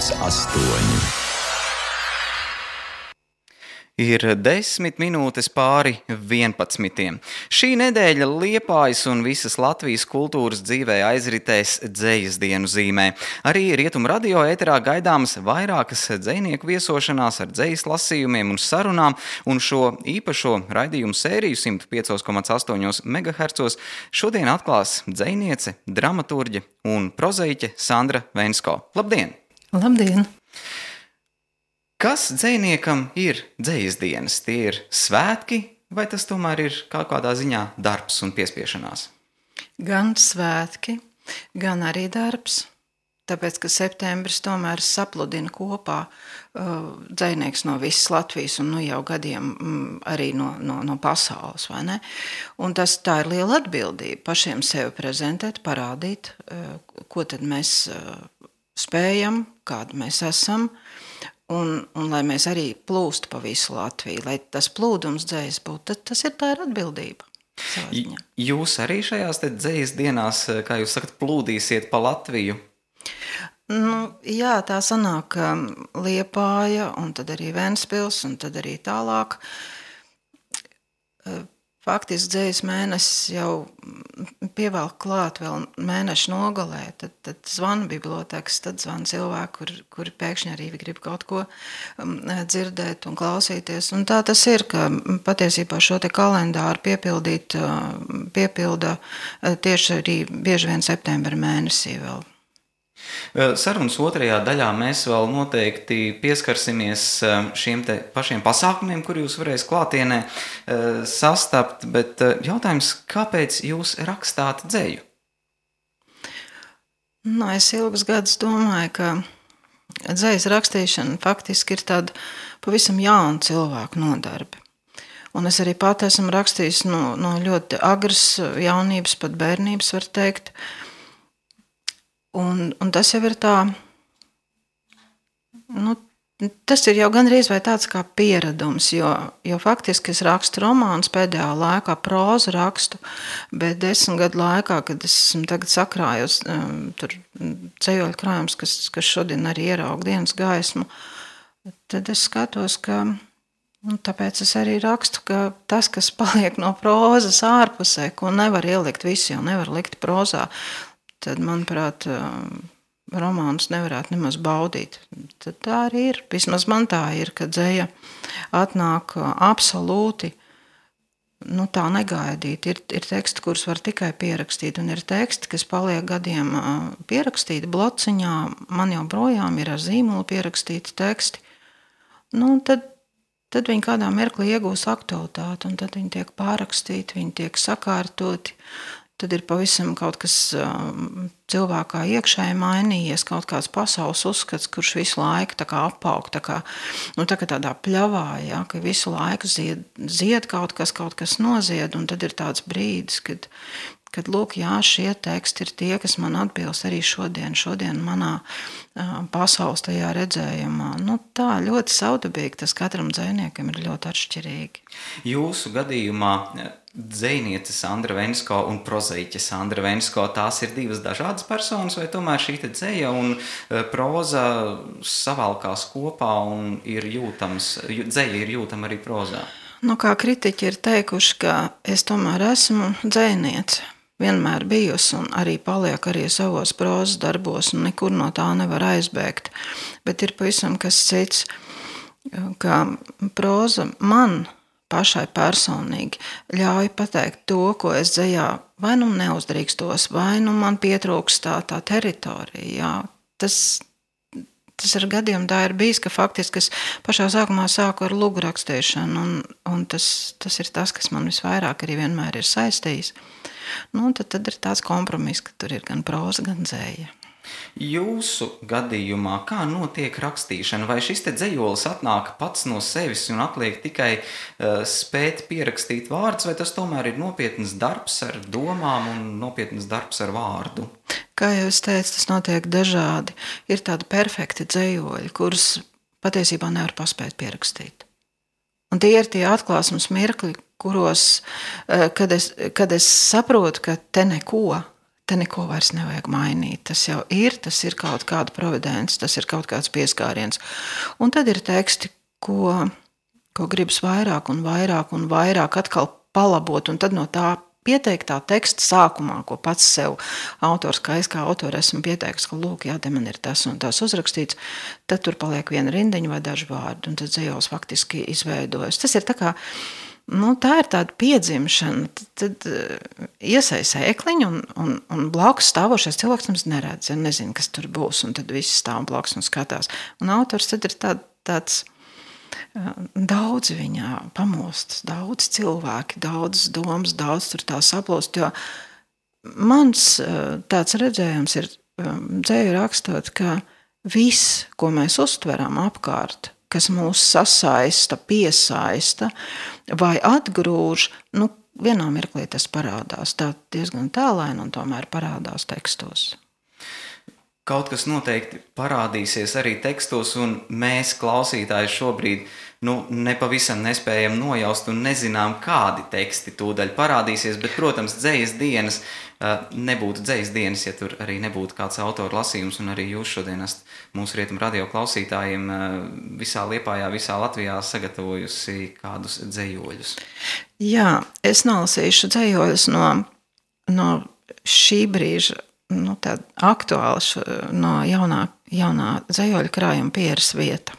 6,8. Ir desmit minūtes pāri 11. Šī nedēļa Liepājas un visas Latvijas kultūras dzīvē aizritēs dzējas dienu zīmē. Arī Rietumu radio ēterā gaidāmas vairākas dzējnieku viesošanās ar dzējas lasījumiem un sarunām, un šo īpašo raidījumu sēriju 105,8 MHz šodien atklās dzējniece, dramaturģe un prozaiķe Sandra Vensko. Labdien! Labdien! Kas dziniekam ir dzīslas dienas? Tie ir svētki, vai tas tomēr ir kaut kādā ziņā darbs un piespiešanās? Gan svētki, gan arī darbs. Tāpēc, ka septembris tomēr sapludina kopā uh, dzinieks no visas Latvijas un nu, jau gadiem mm, arī no, no, no pasaules. Tas, tā ir liela atbildība pašiem sevi prezentēt, parādīt, uh, ko mēs uh, spējam, kādi mēs esam. Un, un lai mēs arī plūstu pa visu Latviju, lai tas plūdums dzēs būtu, tad tas ir tā ir atbildība. Jūs arī šajās dzējas dienās, kā jūs sakat, plūdīsiet pa Latviju? Nu, jā, tā sanāk Liepāja, un tad arī Ventspils, un tad arī tālāk faktiski dzējas mēnesis jau pievelk klāt vēl mēneša nogalē, tad, tad zvana bibliotēkas, tad zvana cilvēki, kuri, kuri pēkšņi arī grib kaut ko um, dzirdēt un klausīties. Un tā tas ir, ka patiesībā šo kalendāru piepildīt, uh, piepilda uh, tieši arī bieži vien septembra mēnesī vēl. Sarunas otrajā daļā mēs vēl noteikti pieskarsimies šiem pašiem pasākumiem, kur jūs varēsiet klātienē sastapt. Bet jautājums, kāpēc jūs rakstāt dzēju? Nu, es ilgus gadus domāju, ka dzējas rakstīšana faktiski ir tāda pavisam jauna cilvēku nodarbe. Un es arī pati esmu rakstījis no, no ļoti agras jaunības, pat bērnības, var teikt. Uh, Un, un tas jau ir tā, nu, tas ir jau gandrīz vai tāds kā pieredums, jo, jo faktiski es rakstu romānus pēdējā laikā, prózu rakstu, bet desmit gadu laikā, kad es tagad sakrājus um, tur ceļoļu krājums, kas, kas šodien arī ieraug dienas gaismu, tad es skatos, ka Un tāpēc es arī rakstu, ka tas, kas paliek no prozas ārpusē, ko nevar ielikt visi, jau nevar likt prozā, tad, manuprāt, romānus nevarētu nemaz baudīt. Tad tā arī ir. Vismaz man tā ir, ka dzēja atnāk absolūti. Nu, tā negaidīt. Ir, ir teksti, kurus var tikai pierakstīt, un ir teksti, kas paliek gadiem pierakstīti blociņā. Man jau projām ir ar zīmolu pierakstīti teksti. Nu, tad, tad viņi kādā mirklī iegūs aktualitāti, un tad viņi tiek pārrakstīti, viņi tiek sakārtoti tad ir pavisam kaut kas um, cilvēkā iekšēji mainījies, kaut kāds pasaules uzskats, kurš visu laiku apaug tā kā, nu, tā kā tādā pļavā, ja, ka visu laiku zied, zied kaut kas, kaut kas nozied, un tad ir tāds brīdis, kad, kad lūk, jā, šie teksti ir tie, kas man atbilst arī šodien, šodien manā pasaules tajā redzējumā. Nu, tā ļoti saudabīgi tas katram dzēniekam ir ļoti atšķirīgi. Jūsu gadījumā Dzēniece Sandra Vensko un prozaiķe Sandra Vensko. Tās ir divas dažādas personas, vai tomēr šī dzēja un proza savalkās kopā un ir jūtams, dzēja ir jūtama arī prozā? Nu, kā kritiķi ir teikuši, ka es tomēr esmu dzēniece. Vienmēr bijusi un arī paliek arī savos prozas darbos, un nekur no tā nevar aizbēgt. Bet ir pavisam kas cits, ka proza man pašai personīgi ļauj pateikt to, ko es dzējā vai nu neuzdrīkstos, vai nu man pietrūkst tā, tā teritorija. Jā. Tas, tas ar gadiem tā ir bijis, ka faktiski es pašā sākumā sāku ar lūgu rakstīšanu, un, un tas, tas ir tas, kas man visvairāk arī vienmēr ir saistījis. Nu, tad, tad ir tāds kompromiss, ka tur ir gan proza, gan dzēja. Jūsu gadījumā, kā notiek rakstīšana? Vai šis dzējolis atnāk pats no sevis un atliek tikai uh, spēt pierakstīt vārdus, vai tas tomēr ir nopietns darbs ar domām un nopietns darbs ar vārdu? Kā jau es teicu, tas notiek dažādi. Ir tādi perfekti dzējoļi, kurus patiesībā nevar paspēt pierakstīt. Un tie ir tie atklāsmes mirkļi, kuros, uh, kad es, kad es saprotu, ka te neko te neko vairs nevajag mainīt. Tas jau ir, tas ir kaut kāda providence, tas ir kaut kāds pieskāriens. Un tad ir teksti, ko, ko gribas vairāk un vairāk un vairāk atkal palabot, un tad no tā pieteiktā teksta sākumā, ko pats sev autors, kā es kā autors esmu pieteicis, ka, lūk, jā, te man ir tas un tas uzrakstīts, tad tur paliek viena rindiņa vai daži vārdi, un tad dzējos faktiski izveidojas. Tas ir tā kā, nu, tā ir tāda piedzimšana, tad, tad uh, iesaisa ekliņu un, un, un blakus stāvošais cilvēks mums neredz, ja nezinu, kas tur būs, un tad viss stāv blakus un skatās. Un autors tad ir tā, tāds, Daudz viņā pamostas, daudz cilvēki, daudz domas, daudz tur tā saplūst. Mans tāds redzējums ir dzēju rakstot, ka viss, ko mēs uztveram apkārt, kas mūs sasaista, piesaista vai atgrūž, nu, vienā mirklī tas parādās. Tā diezgan tālaini un tomēr parādās tekstos kaut kas noteikti parādīsies arī tekstos, un mēs, klausītāji, šobrīd nu, nepavisam nespējam nojaust un nezinām, kādi teksti tūdaļ parādīsies. Bet, protams, dzīslas dienas nebūtu dzīslas dienas, ja tur arī nebūtu kāds autora lasījums, un arī jūs šodien esat mūsu rietumu radio klausītājiem visā Liepājā, visā Latvijā sagatavojusi kādus dzējoļus. Jā, es nolasīšu dzējoļus no, no šī brīža nu, aktuāls no jaunā, jaunā zejoļa krājuma pieres vieta.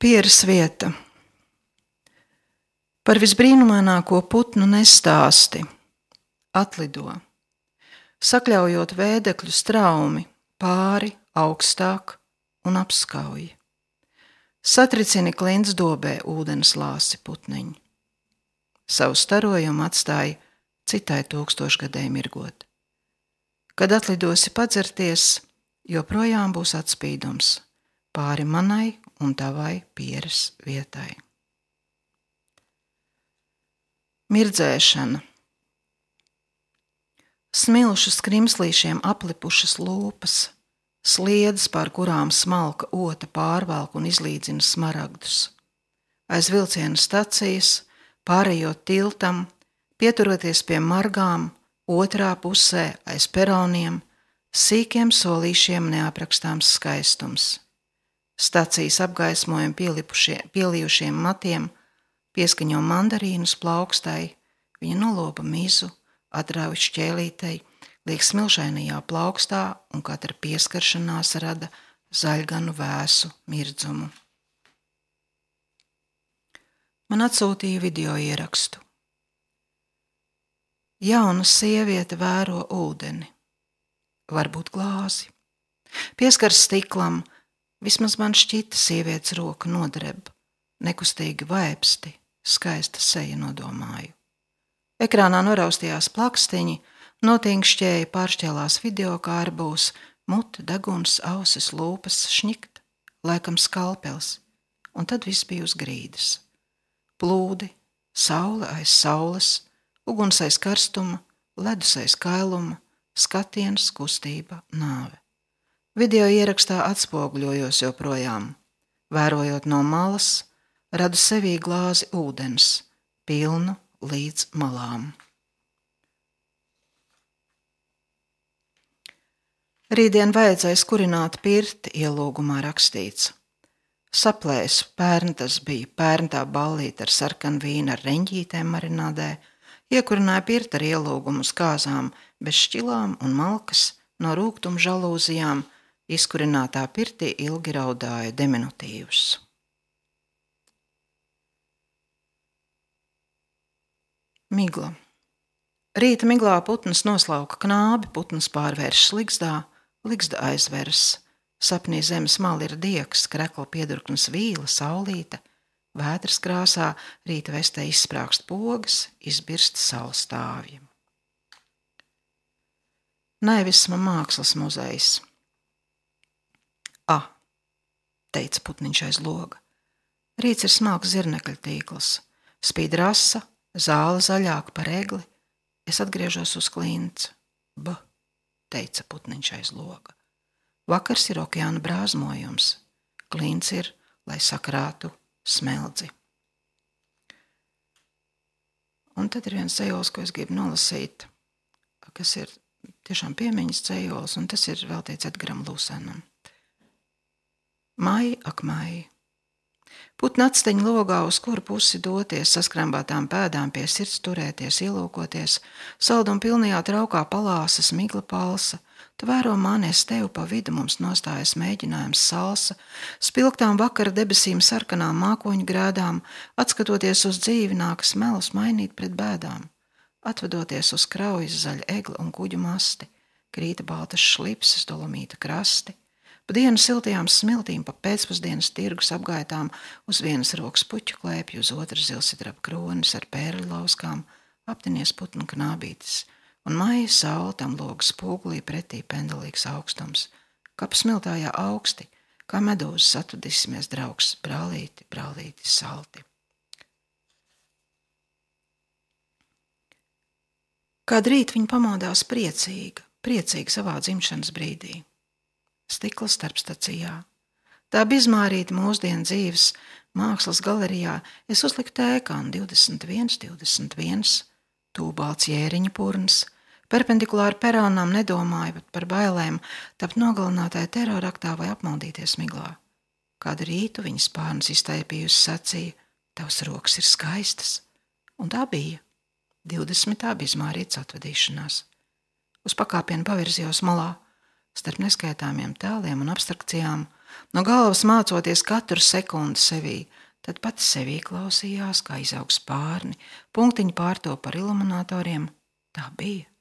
Pieres vieta. Par visbrīnumaināko putnu nestāsti, atlido, sakļaujot vēdekļu straumi pāri, augstāk un apskauj. Satricini klints dobē ūdens lāsi putniņu savu starojumu atstāja citai tūkstošgadēji mirgot. Kad atlidosi padzerties, joprojām būs atspīdums pāri manai un tavai pieres vietai. Mirdzēšana. Smilšu skrimslīšiem aplipušas lūpas, sliedas, pār kurām smalka ota pārvalk un izlīdzina smaragdus. Aiz vilciena stacijas pārējot tiltam, pieturoties pie margām, otrā pusē aiz peroniem, sīkiem solīšiem neaprakstāms skaistums. Stacijas apgaismojumi pielijušiem matiem, pieskaņo mandarīnus plaukstai, viņa noloba mizu, atrauj šķēlītei, liek smilšainajā plaukstā un katra pieskaršanās rada zaļganu vēsu mirdzumu. Man atsūtīja video ierakstu. Jauna sieviete vēro ūdeni, varbūt glāzi. Pieskars stiklam, vismaz man šķita sievietes roka nodreb, nekustīgi vaipsti, skaista seja nodomāju. Ekrānā noraustījās plakstiņi, notinkšķēja pāršķēlās video kārbūs, mute, deguns, ausis, lūpas, šņikt, laikam skalpels, un tad viss bija uz grīdas plūdi, saule aiz saules, uguns aiz karstuma, ledus aiz kailuma, skatiens, kustība, nāve. Video ierakstā atspoguļojos joprojām, vērojot no malas, radu sevī glāzi ūdens, pilnu līdz malām. Rītdien vajadzēs kurināt pirti, ielūgumā rakstīts – Saplēsu, pērn tas bija pērntā ballīte ar sarkanu vīnu ar reņģītēm marinādē, iekurināja pirta ar ielūgumu uz kāzām, bez šķilām un malkas, no rūgtuma žalūzijām, izkurinātā pirtī ilgi raudāja diminutīvus. Migla. Rīta miglā putns noslauka knābi, putns pārvērš sligzdā, ligzda aizvers – Sapnī zemes mali ir diegs, krekla piedurknes vīla, saulīte, vētras krāsā rīta vestē izsprāgst pogas, izbirst saules stāvji. Naivisma mākslas muzejs. A, teica putniņš aiz loga. Rīts ir smalks zirnekļa tīkls, spīd rasa, zāle zaļāka par egli. Es atgriežos uz klints. B, teica putniņš aiz loga. Vakars ir okeāna brāzmojums, klīns ir, lai sakrātu smeldzi. Un tad ir viens cejols, ko es gribu nolasīt, kas ir tiešām piemiņas cejols, un tas ir veltīts Edgaram Lūsenam. Maija ak maija. Putna atsteņa logā, uz kuru pusi doties, saskrambātām pēdām pie sirds turēties, ielūkoties, saldum pilnajā traukā palāsas migla palsa. Tu vēro mani, es tevi pa vidu mums nostājas mēģinājums salsa, spilgtām vakara debesīm sarkanām mākoņu grēdām, atskatoties uz dzīvi nākas melus mainīt pret bēdām. Atvedoties uz kraujas zaļa egla un kuģu masti, krīta baltas šlipses, dolomīta krasti, Pa dienu siltajām smiltīm, pa pēcpusdienas tirgus apgaitām, uz vienas rokas puķu klēpju, uz otras zilsidraba kronis ar pērļu lauskām, aptinies putnu knābītis, un maija saule tam logas spogulī pretī pendelīgs augstums. Kap smiltājā augsti, kā medūzas atvadīsimies draugs, brālīti, brālīti, salti. Kād rīt viņa pamodās priecīga, priecīga savā dzimšanas brīdī stikla starpstacijā. Tā bizmārīta mūsdienu dzīves mākslas galerijā es uzliku tēkānu 21, 21, tūbalts jēriņa purns, perpendikulāri peronām nedomāju pat par bailēm, tapt nogalinātāja teroraktā vai apmaldīties miglā. Kādu rītu viņas pārnes iztaipījusi sacīja, tavs rokas ir skaistas, un tā bija 20. bizmārītas atvadīšanās. Uz pakāpienu pavirzījos malā, starp neskaitāmiem tēliem un abstrakcijām, no galvas mācoties katru sekundi sevī, tad pats sevī klausījās, kā izaug spārni, punktiņi pārto par iluminatoriem. Tā bija.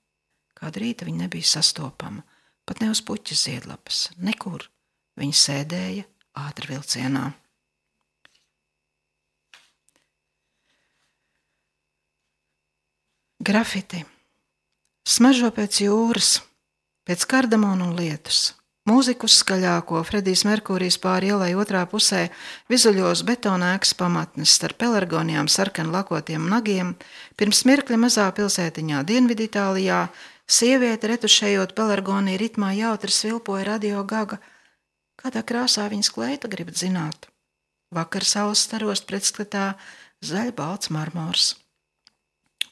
Kādu rītu viņa nebija sastopama, pat ne uz puķas ziedlapas, nekur. Viņa sēdēja ātri vilcienā. Grafiti. Smaržo pēc jūras, Pēc kardamona un lietus. Mūziku skaļāko Fredijs Merkūrijs pāri ielai otrā pusē vizuļos betonēkas pamatnes starp pelargonijām sarkan lakotiem nagiem, pirms mirkļa mazā pilsētiņā Dienviditālijā sieviete retušējot pelargoniju ritmā jautri svilpoja radio gaga. Kādā krāsā viņas kleita gribat zināt? Vakar saules starost pretskatā zaļbalts marmors.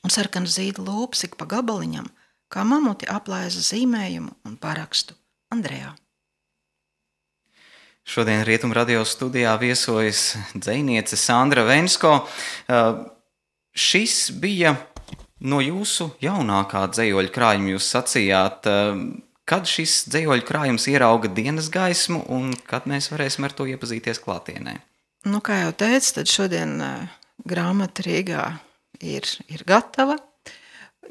Un sarkana zīda lūps ik pa gabaliņam – kā mamuti aplēza zīmējumu un parakstu Andrejā. Šodien Rietumu radio studijā viesojas dziniece Sandra Vensko. Šis bija no jūsu jaunākā dzīsļa krājuma. Jūs sacījāt, uh, kad šis dzīsļa krājums ierauga dienas gaismu un kad mēs varēsim ar to iepazīties klātienē. Nu, kā jau teicu, tad šodien uh, grāmata Rīgā ir, ir gatava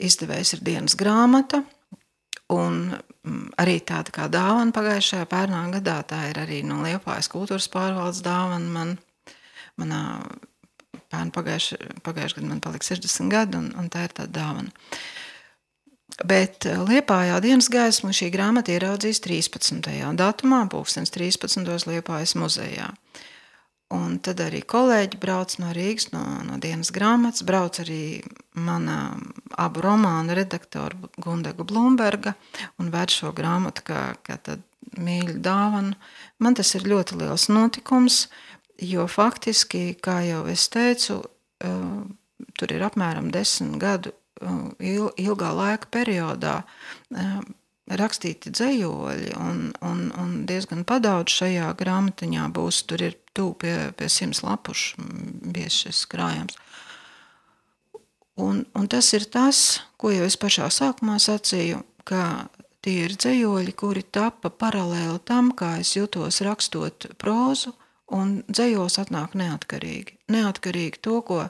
izdevējs ir dienas grāmata. Un mm, arī tāda kā dāvana pagājušajā pērnā gadā, tā ir arī no Liepājas kultūras pārvaldes dāvana. Man, manā pērn pagājušajā gadā man palika 60 gadi, un, un tā ir tāda dāvana. Bet eh, Liepājā dienas gaismu šī grāmata ieraudzīs 13. datumā, pulkstens 13. Liepājas muzejā. Un tad arī kolēģi brauc no Rīgas, no, no dienas grāmatas, brauc arī mana abu romānu redaktora Gundega Blumberga un ved šo grāmatu kā, kā mīļu dāvanu. Man tas ir ļoti liels notikums, jo faktiski, kā jau es teicu, uh, tur ir apmēram desmit gadu uh, ilgā laika periodā uh, rakstīti dzējoļi, un, un, un diezgan padaudz šajā grāmatiņā būs. Tur ir tuvu pie, pie simts lapušu bijis šis krājums. Un, un tas ir tas, ko jau es pašā sākumā sacīju, ka tie ir dzējoļi, kuri tapa paralēli tam, kā es jutos rakstot prózu, un dzējos atnāk neatkarīgi. Neatkarīgi to, ko,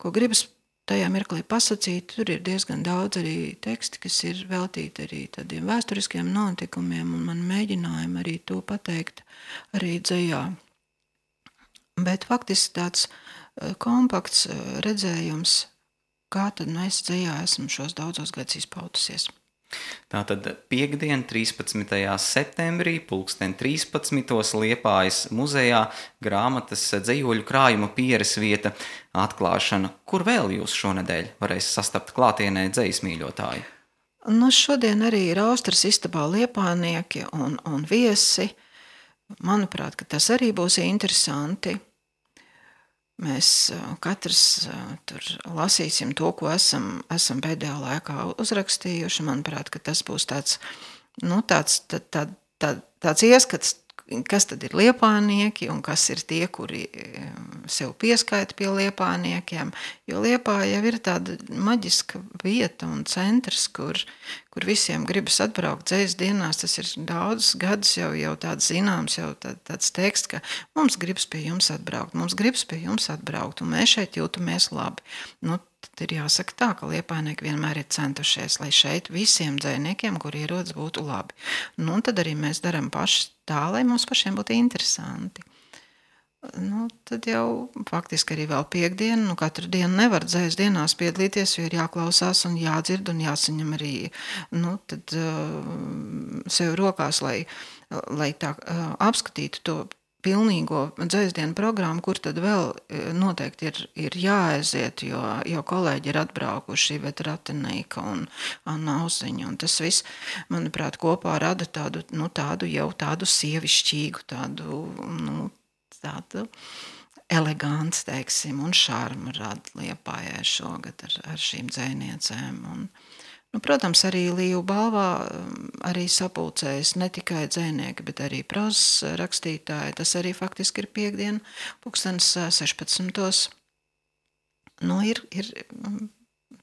ko gribas tajā mirklī pasakīt, tur ir diezgan daudz arī teksti, kas ir veltīti arī tādiem vēsturiskiem notikumiem, un man mēģinājumi arī to pateikt arī dzējā. Bet faktiski tāds eh, kompakts eh, redzējums, kā tad mēs dzējā esam šos daudzos gadus izpautusies. Tātad piekdien, 13. septembrī, pulksten 13. Liepājas muzejā grāmatas dzējoļu krājuma pieres vieta atklāšana. Kur vēl jūs šonedēļ varēs sastapt klātienē dzējas mīļotāji? Nu, šodien arī ir Austras istabā liepānieki un, un viesi. Manuprāt, tas arī būs interesanti. Mēs katrs tur lasīsim to, ko esam, esam pēdējā laikā uzrakstījuši. Manuprāt, tas būs tāds, nu, tāds, tā, tā, tā, tāds ieskats kas tad ir liepānieki un kas ir tie, kuri sev pieskaita pie liepāniekiem. Jo liepā jau ir tāda maģiska vieta un centrs, kur, kur visiem gribas atbraukt dzējas dienās. Tas ir daudz gadus jau, jau tāds zināms, jau tā, tāds teksts, ka mums gribas pie jums atbraukt, mums gribas pie jums atbraukt, un mēs šeit jūtamies labi. Nu, tad ir jāsaka tā, ka liepainieki vienmēr ir centušies, lai šeit visiem dzēniekiem, kur ierodas, būtu labi. Nu, tad arī mēs darām paši tā, lai mums pašiem būtu interesanti. Nu, tad jau faktiski arī vēl piekdiena, nu katru dienu nevar dzēs dienās piedalīties, jo ir jāklausās un jādzird un jāsaņem arī, nu, tad uh, sev rokās, lai, lai tā uh, apskatītu to pilnīgo dzēsdienu programmu, kur tad vēl noteikti ir, ir jāaiziet, jo, jo kolēģi ir atbraukuši, bet Ratinīka un Anna Auziņa, un tas viss, manuprāt, kopā rada tādu, nu, tādu jau tādu sievišķīgu, tādu, nu, tādu elegants, teiksim, un šarmu rada Liepājai šogad ar, ar šīm dzēniecēm. Un, nu, protams, arī Līju balvā um, arī sapulcējas ne tikai dzēnieki, bet arī prozas rakstītāji. Tas arī faktiski ir piekdiena, pulkstens 16. Nu, ir, ir um,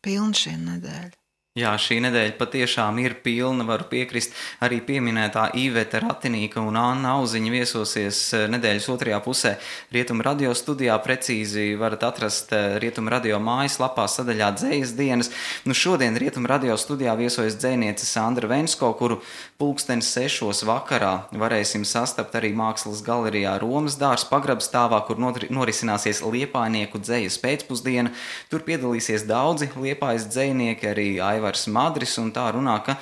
pilna šī nedēļa. Jā, šī nedēļa patiešām ir pilna. Varu piekrist arī pieminētā Iveta Ratinīka un Anna Auziņa viesosies eh, nedēļas otrajā pusē Rietumu radio studijā. Precīzi varat atrast eh, Rietumu radio mājaslapā sadaļā dzējas dienas. Nu, šodien Rietumu radio studijā viesojas dzēniece Sandra Vensko, kuru pulkstenis sešos vakarā varēsim sastapt arī Mākslas galerijā Romas dārs pagrabstāvā, kur norisināsies Liepājnieku dzējas pēcpusdiena. Tur piedalīsies daudzi Liepājas dzējnieki, arī Aivars Madris, un tā runā, ka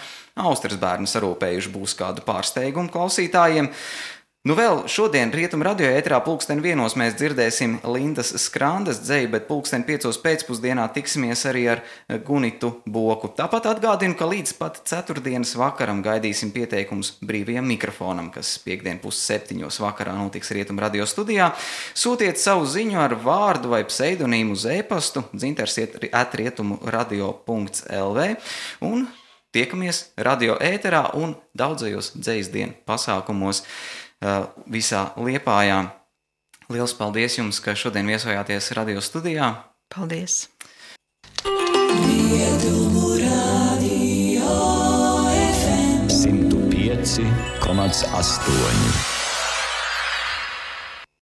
Austrijas bērni sarūpējuši būs kādu pārsteigumu klausītājiem. Nu vēl šodien Rietumu radio ēterā pulksten vienos mēs dzirdēsim Lindas skrandas dzēju, bet pulksten piecos pēcpusdienā tiksimies arī ar Gunitu Boku. Tāpat atgādinu, ka līdz pat ceturtdienas vakaram gaidīsim pieteikums brīvajam mikrofonam, kas piekdien pus septiņos vakarā notiks Rietumu radio studijā. Sūtiet savu ziņu ar vārdu vai pseidonīmu uz e-pastu dzinters atrietumu radio.lv un tiekamies radio ēterā un daudzajos dzējas dienu pasākumos visā Liepājā. Lielas paldies jums, ka šodien viesojāties radio studijā. Paldies! Rietumu radio FM 105,8